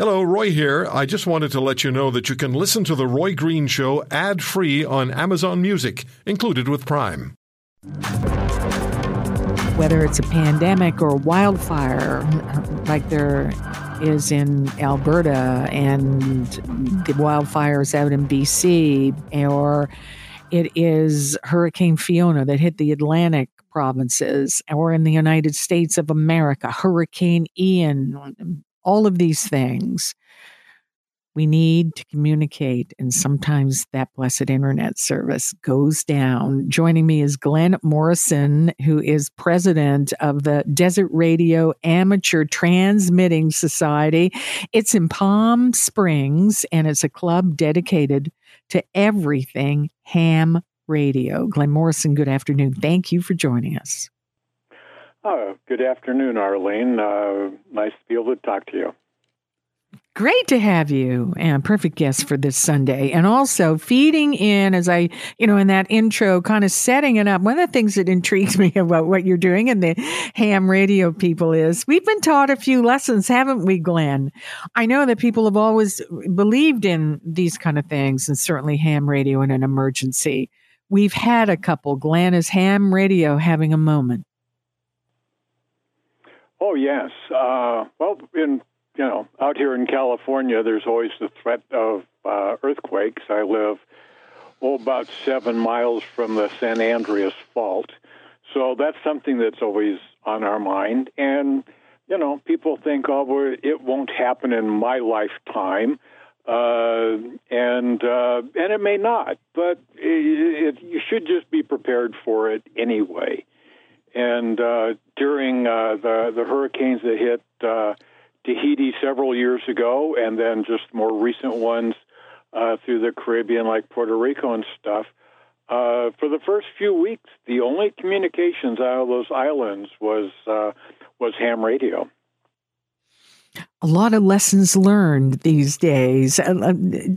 Hello, Roy here. I just wanted to let you know that you can listen to The Roy Green Show ad free on Amazon Music, included with Prime. Whether it's a pandemic or wildfire, like there is in Alberta and the wildfires out in BC, or it is Hurricane Fiona that hit the Atlantic provinces, or in the United States of America, Hurricane Ian, all of these things. We need to communicate, and sometimes that blessed internet service goes down. Joining me is Glenn Morrison, who is president of the Desert Radio Amateur Transmitting Society. It's in Palm Springs, and it's a club dedicated to everything ham radio. Glenn Morrison, good afternoon. Thank you for joining us. Oh, good afternoon, Arlene. Uh, nice to be able to talk to you. Great to have you and perfect guest for this Sunday. And also feeding in as I, you know, in that intro, kind of setting it up. One of the things that intrigues me about what you're doing and the ham radio people is we've been taught a few lessons, haven't we, Glenn? I know that people have always believed in these kind of things and certainly ham radio in an emergency. We've had a couple. Glenn is ham radio having a moment. Oh yes. Uh, well, in you know, out here in California, there's always the threat of uh, earthquakes. I live, oh, about seven miles from the San Andreas Fault. So that's something that's always on our mind. And, you know, people think, oh, well, it won't happen in my lifetime. Uh, and uh, and it may not, but it, it, you should just be prepared for it anyway. And uh, during uh, the the hurricanes that hit uh, Tahiti several years ago, and then just more recent ones through the Caribbean, like Puerto Rico and stuff. Uh, for the first few weeks, the only communications out of those islands was uh, was ham radio a lot of lessons learned these days. Uh, uh,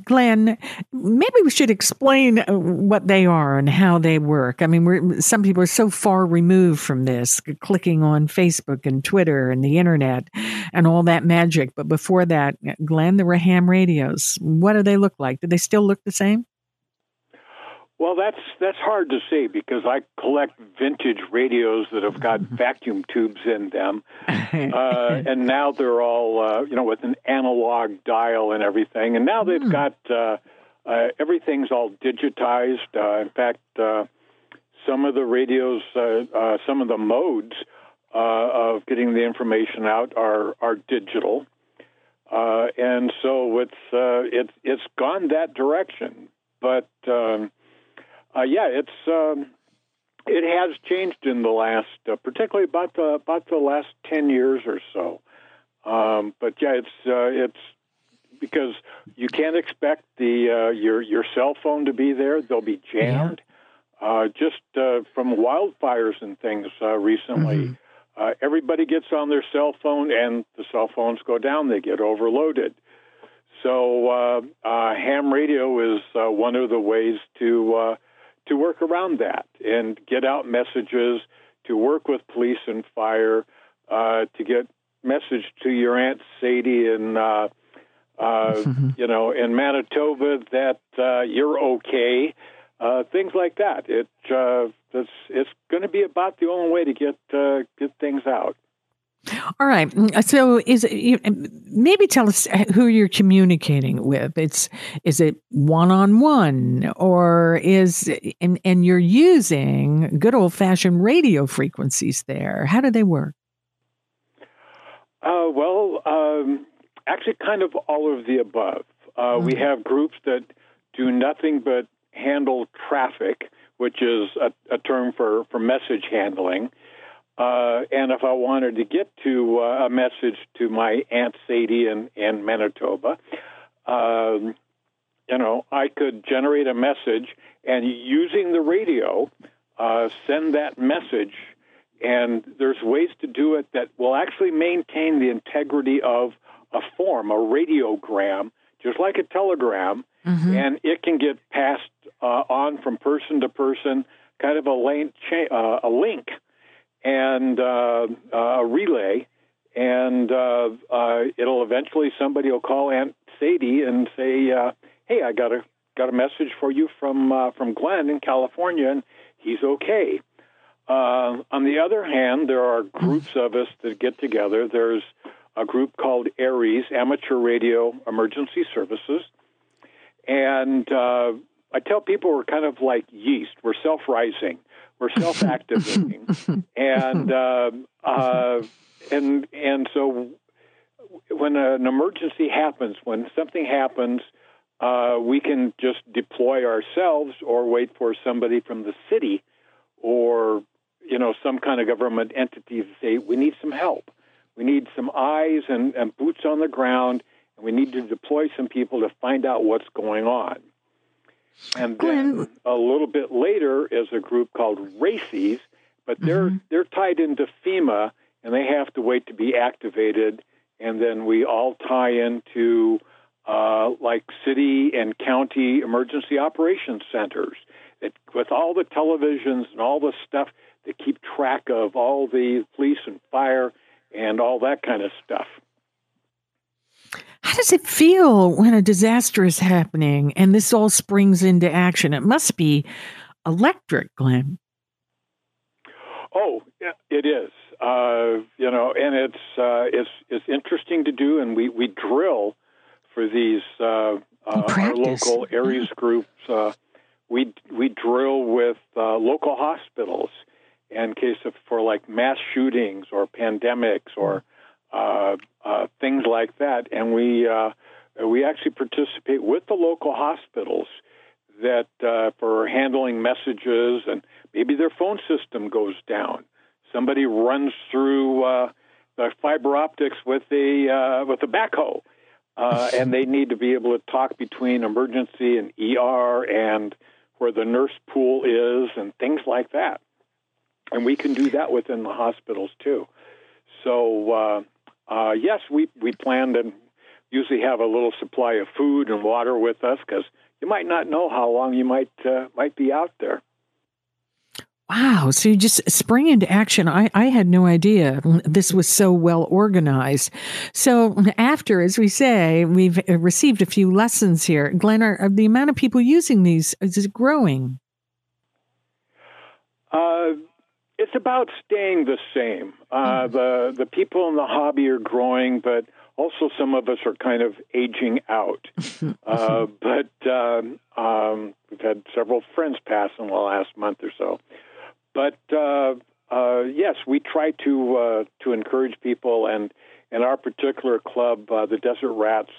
Glenn, maybe we should explain uh, what they are and how they work. I mean, some people are so far removed from this, clicking on Facebook and Twitter and the internet and all that magic. But before that, Glenn, there were ham radios. What do they look like? Do they still look the same? Well, that's that's hard to say because I collect vintage radios that have got vacuum tubes in them, uh, and now they're all uh, you know with an analog dial and everything, and now they've mm. got uh, uh, everything's all digitized. Uh, in fact, uh, some of the radios, uh, uh, some of the modes uh, of getting the information out are are digital, uh, and so it's uh, it's it's gone that direction, but. Um, yeah, it's um, it has changed in the last, uh, particularly about the about the last ten years or so. Um, but yeah, it's uh, it's because you can't expect the uh, your your cell phone to be there; they'll be jammed. Uh, just uh, from wildfires and things uh, recently, mm-hmm. uh, everybody gets on their cell phone, and the cell phones go down; they get overloaded. So, uh, uh, ham radio is uh, one of the ways to uh, to work around that and get out messages, to work with police and fire, uh, to get message to your aunt Sadie in uh, uh, you know in Manitoba that uh, you're okay, uh, things like that. It uh, it's it's going to be about the only way to get uh, get things out. All right. Mm, so, is maybe tell us who you're communicating with. It's is it one on one, or is and and you're using good old fashioned radio frequencies there. How do they work? Uh, well, um, actually, kind of all of the above. Uh, mm-hmm. We have groups that do nothing but handle traffic, which is a, a term for for message handling. Uh, and if I wanted to get to uh, a message to my Aunt Sadie in, in Manitoba, um, you know, I could generate a message and using the radio, uh, send that message. And there's ways to do it that will actually maintain the integrity of a form, a radiogram, just like a telegram, mm-hmm. and it can get passed uh, on from person to person, kind of a, link, cha- uh, a link and uh, uh, a relay, and uh, uh, it'll eventually somebody will call Aunt Sadie and say, "Hey, I got a got a message for you from from Glenn in California, and he's okay." On the other hand, there are groups of us that get together. There's a group called ARES, Amateur Radio Emergency Services, and uh, I tell people we're kind of like yeast. We're self-rising. We're self-activating, and uh, uh, and and so when an emergency happens, when something happens, uh, we can just deploy ourselves or wait for somebody from the city or you know some kind of government entity to say we need some help. We need some eyes and, and boots on the ground, and we need to deploy some people to find out what's going on. And then a little bit later is a group called RACES, but they're mm-hmm. they're tied into FEMA and they have to wait to be activated. And then we all tie into uh, like city and county emergency operations centers it, with all the televisions and all the stuff that keep track of all the police and fire and all that kind of stuff. How does it feel when a disaster is happening and this all springs into action? It must be electric, Glenn. Oh, it is. Uh, you know, and it's uh, it's it's interesting to do, and we we drill for these uh, uh our local ARES groups. Uh, we we drill with uh, local hospitals in case of for like mass shootings or pandemics or things like that, and we uh, we actually participate with the local hospitals that uh, for handling messages and maybe their phone system goes down. Somebody runs through uh, the fiber optics with a uh, with a backhoe, uh, and they need to be able to talk between emergency and ER and where the nurse pool is and things like that. And we can do that within the hospitals too. So uh, uh, yes, we we plan to usually have a little supply of food and water with us because you might not know how long you might uh, might be out there. Wow. So you just spring into action. I, I had no idea this was so well organized. So after, as we say, we've received a few lessons here. Glenn, are, are the amount of people using these, is growing? Uh, it's about staying the same. Uh, hmm. the, the people in the hobby are growing, but also some of us are kind of aging out. uh, but um, um, we've had several friends pass in the last month or so. But uh, uh, yes, we try to uh, to encourage people, and in our particular club, uh, the Desert Rats,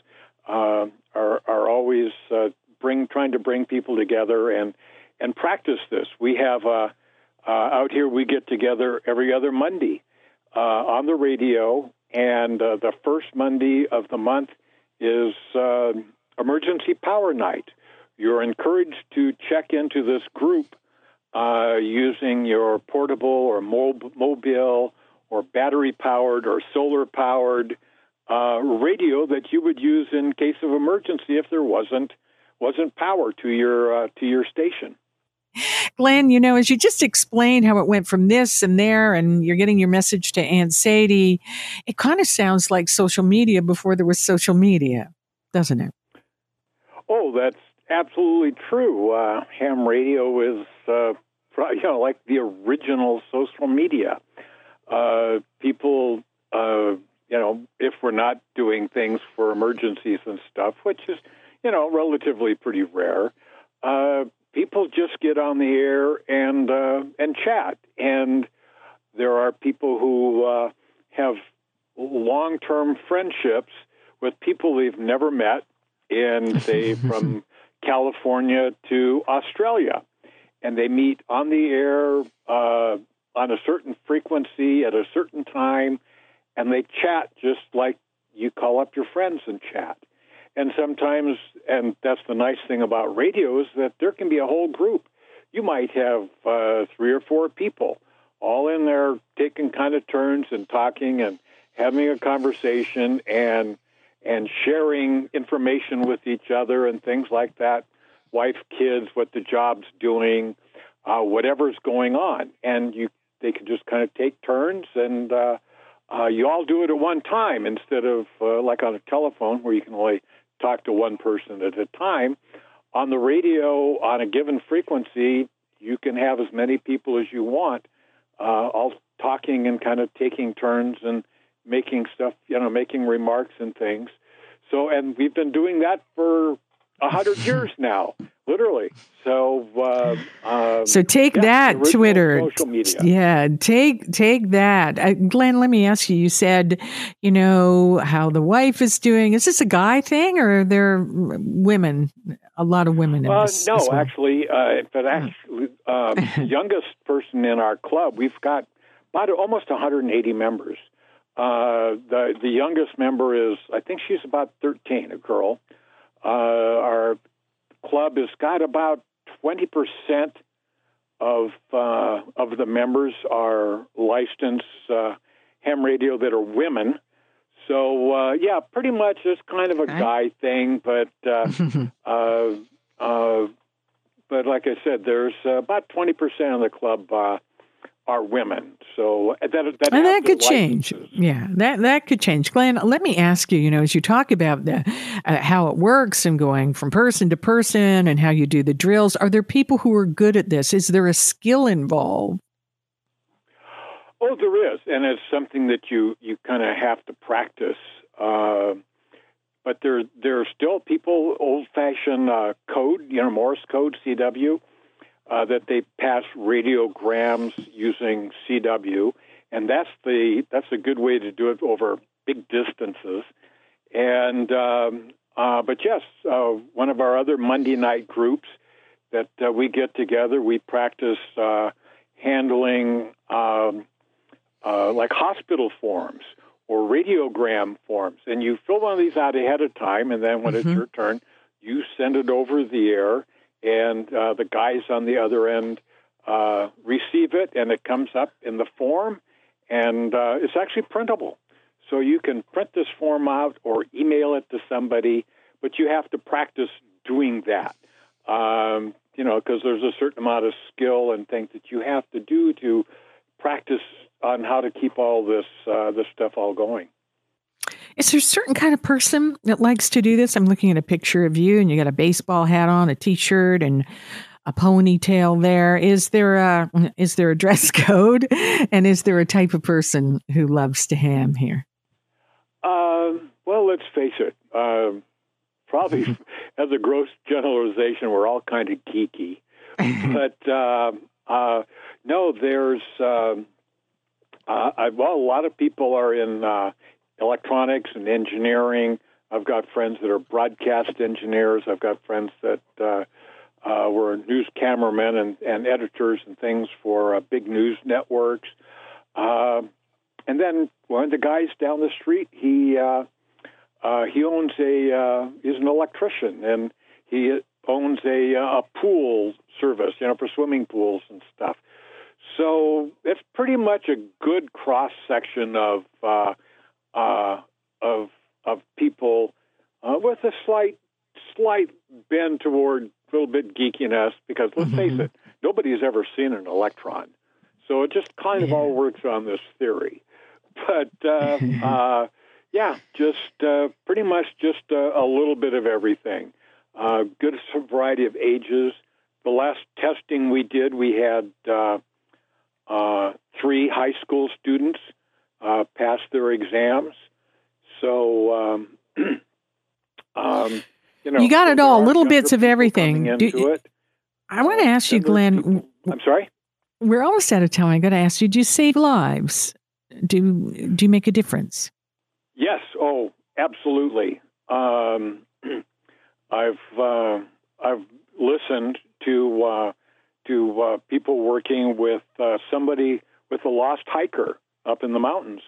uh, are are always uh, bring trying to bring people together and and practice this. We have out here we get together every other Monday on the radio, and the first Monday of the month is emergency power night. You're encouraged to check into this group uh, using your portable or mobile or battery powered or solar powered uh, radio that you would use in case of emergency if there wasn't wasn't power to your uh, to your station. Glenn, you know, as you just explained how it went from this and there, and you're getting your message to Aunt Sadie, it kind of sounds like social media before there was social media, doesn't it? Oh, that's absolutely true. Uh, ham radio is uh, you know, like the original social media. Uh, people, uh, you know, if we're not doing things for emergencies and stuff, which is, you know, relatively pretty rare, uh, people just get on the air and uh, and chat. And there are people who uh, have long-term friendships with people they've never met in, say, from California to Australia and they meet on the air uh, on a certain frequency at a certain time, and they chat just like you call up your friends and chat. And sometimes, and that's the nice thing about radio is that there can be a whole group. You might have uh, three or four people all in there taking kind of turns and talking and having a conversation and and sharing information with each other and things like that wife, kids, what the job's doing, uh, whatever's going on, and you they can just kind of take turns and uh, uh, you all do it at one time instead of uh, like on a telephone where you can only talk to one person at a time. On the radio, on a given frequency, you can have as many people as you want, uh, all talking and kind of taking turns and making stuff, you know, making remarks and things. So, and we've been doing that for hundred years now, literally. So, uh, um, so take yeah, that, Twitter. Yeah, take take that, uh, Glenn. Let me ask you. You said, you know, how the wife is doing. Is this a guy thing, or are there women? A lot of women in uh, this. No, well? actually, uh, but actually, um, youngest person in our club, we've got about almost 180 members. Uh, the the youngest member is, I think she's about 13, a girl. Uh, our club has got about 20 percent of uh, of the members are licensed uh, ham radio that are women. So uh, yeah, pretty much it's kind of a guy thing, but uh, uh, uh, but like I said, there's about 20 percent of the club are women. So uh, that that, and that could change. Yeah, that that could change. Glenn, let me ask you. You know, as you talk about the, uh, how it works and going from person to person and how you do the drills, are there people who are good at this? Is there a skill involved? Oh, there is, and it's something that you you kind of have to practice. Uh, but there there are still people old fashioned uh, code, you know, Morse code, CW uh, that they pass radiograms using CW, and that's the that's a good way to do it over big distances. And um, uh, but yes, uh, one of our other Monday night groups that uh, we get together, we practice uh, handling um, uh, like hospital forms or radiogram forms, and you fill one of these out ahead of time, and then when mm-hmm. it's your turn, you send it over the air and uh, the guys on the other end uh, receive it, and it comes up in the form, and uh, it's actually printable. So you can print this form out or email it to somebody, but you have to practice doing that. Um, you know, because there's a certain amount of skill and things that you have to do to practice on how to keep all this uh, this stuff all going. Is there a certain kind of person that likes to do this? I'm looking at a picture of you and you got a baseball hat on, a t-shirt and a ponytail there. Is there a is there a dress code and is there a type of person who loves to ham here? Um, well, let's face it. Um, probably as a gross generalization, we're all kind of geeky. but uh, uh, no, there's um, uh, I, well, a lot of people are in uh, electronics and engineering. I've got friends that are broadcast engineers. I've got friends that uh, uh, were news cameramen and, and editors and things for uh, big news networks. Uh, and then one of the guys down the street, he uh, uh, he owns a uh, he's an electrician and he owns a, uh, a pool service, you know, for swimming pools and stuff. So it's pretty much a good cross section of uh, uh, of of people uh, with a slight slight bend toward a little bit geekiness because let's mm-hmm. face it, nobody's ever seen an electron, so it just kind of all works on this theory. But uh, uh, yeah, just uh, pretty much just a, a, little bit of everything. Uh, good variety of ages. The last testing we did, we had uh, uh, three high school students uh, pass their exams. So, um, um, you know, you got it all, little bits of everything. Do, I want to ask you, Glenn. People, I'm sorry. We're almost out of time. I got to ask you: Do you save lives? Do do you make a difference? Yes. Oh, absolutely. Um, I've uh, I've listened to uh, to uh, people working with uh, somebody with a lost hiker up in the mountains.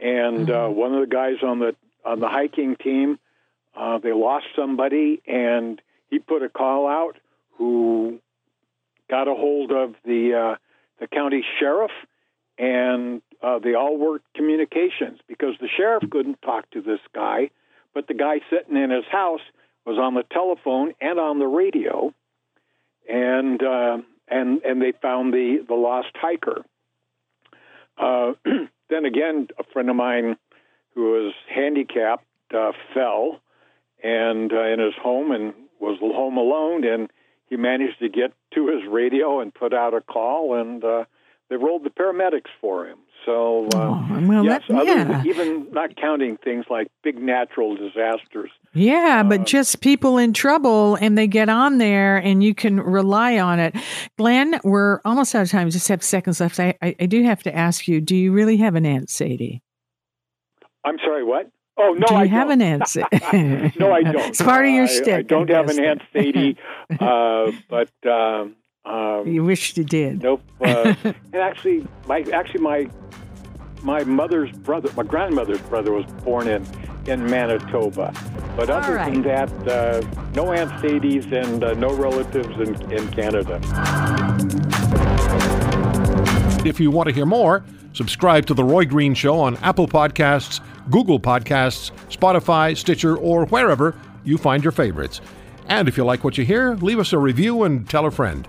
And uh, mm-hmm. uh, one of the guys on the on the hiking team, uh, they lost somebody, and he put a call out. Who got a hold of the uh, the county sheriff, and uh, they all worked communications because the sheriff couldn't talk to this guy, but the guy sitting in his house was on the telephone and on the radio, and uh, and and they found the the lost hiker. Uh, then again, a friend of mine who was handicapped uh, fell and uh, in his home and was home alone, and he managed to get to his radio and put out a call, and uh, they rolled the paramedics for him. So, uh, oh, well, yes, that, yeah. even not counting things like big natural disasters. Yeah, but Uh, just people in trouble and they get on there and you can rely on it. Glenn, we're almost out of time. Just have seconds left. I, I, I do have to ask you do you really have an Aunt Sadie? I'm sorry, what? Oh no, do you I have don't. an Aunt Sadie? no, I don't. It's part of your I- stick. I don't have an. Aunt Sadie, uh, but um, um, You wished you did. Nope. Uh, and actually, my actually my my mother's brother, my grandmother's brother, was born in in Manitoba. But All other than that, uh, no Aunt Sadies and uh, no relatives in in Canada. If you want to hear more, subscribe to The Roy Green Show on Apple Podcasts, Google Podcasts, Spotify, Stitcher, or wherever you find your favorites. And if you like what you hear, leave us a review and tell a friend.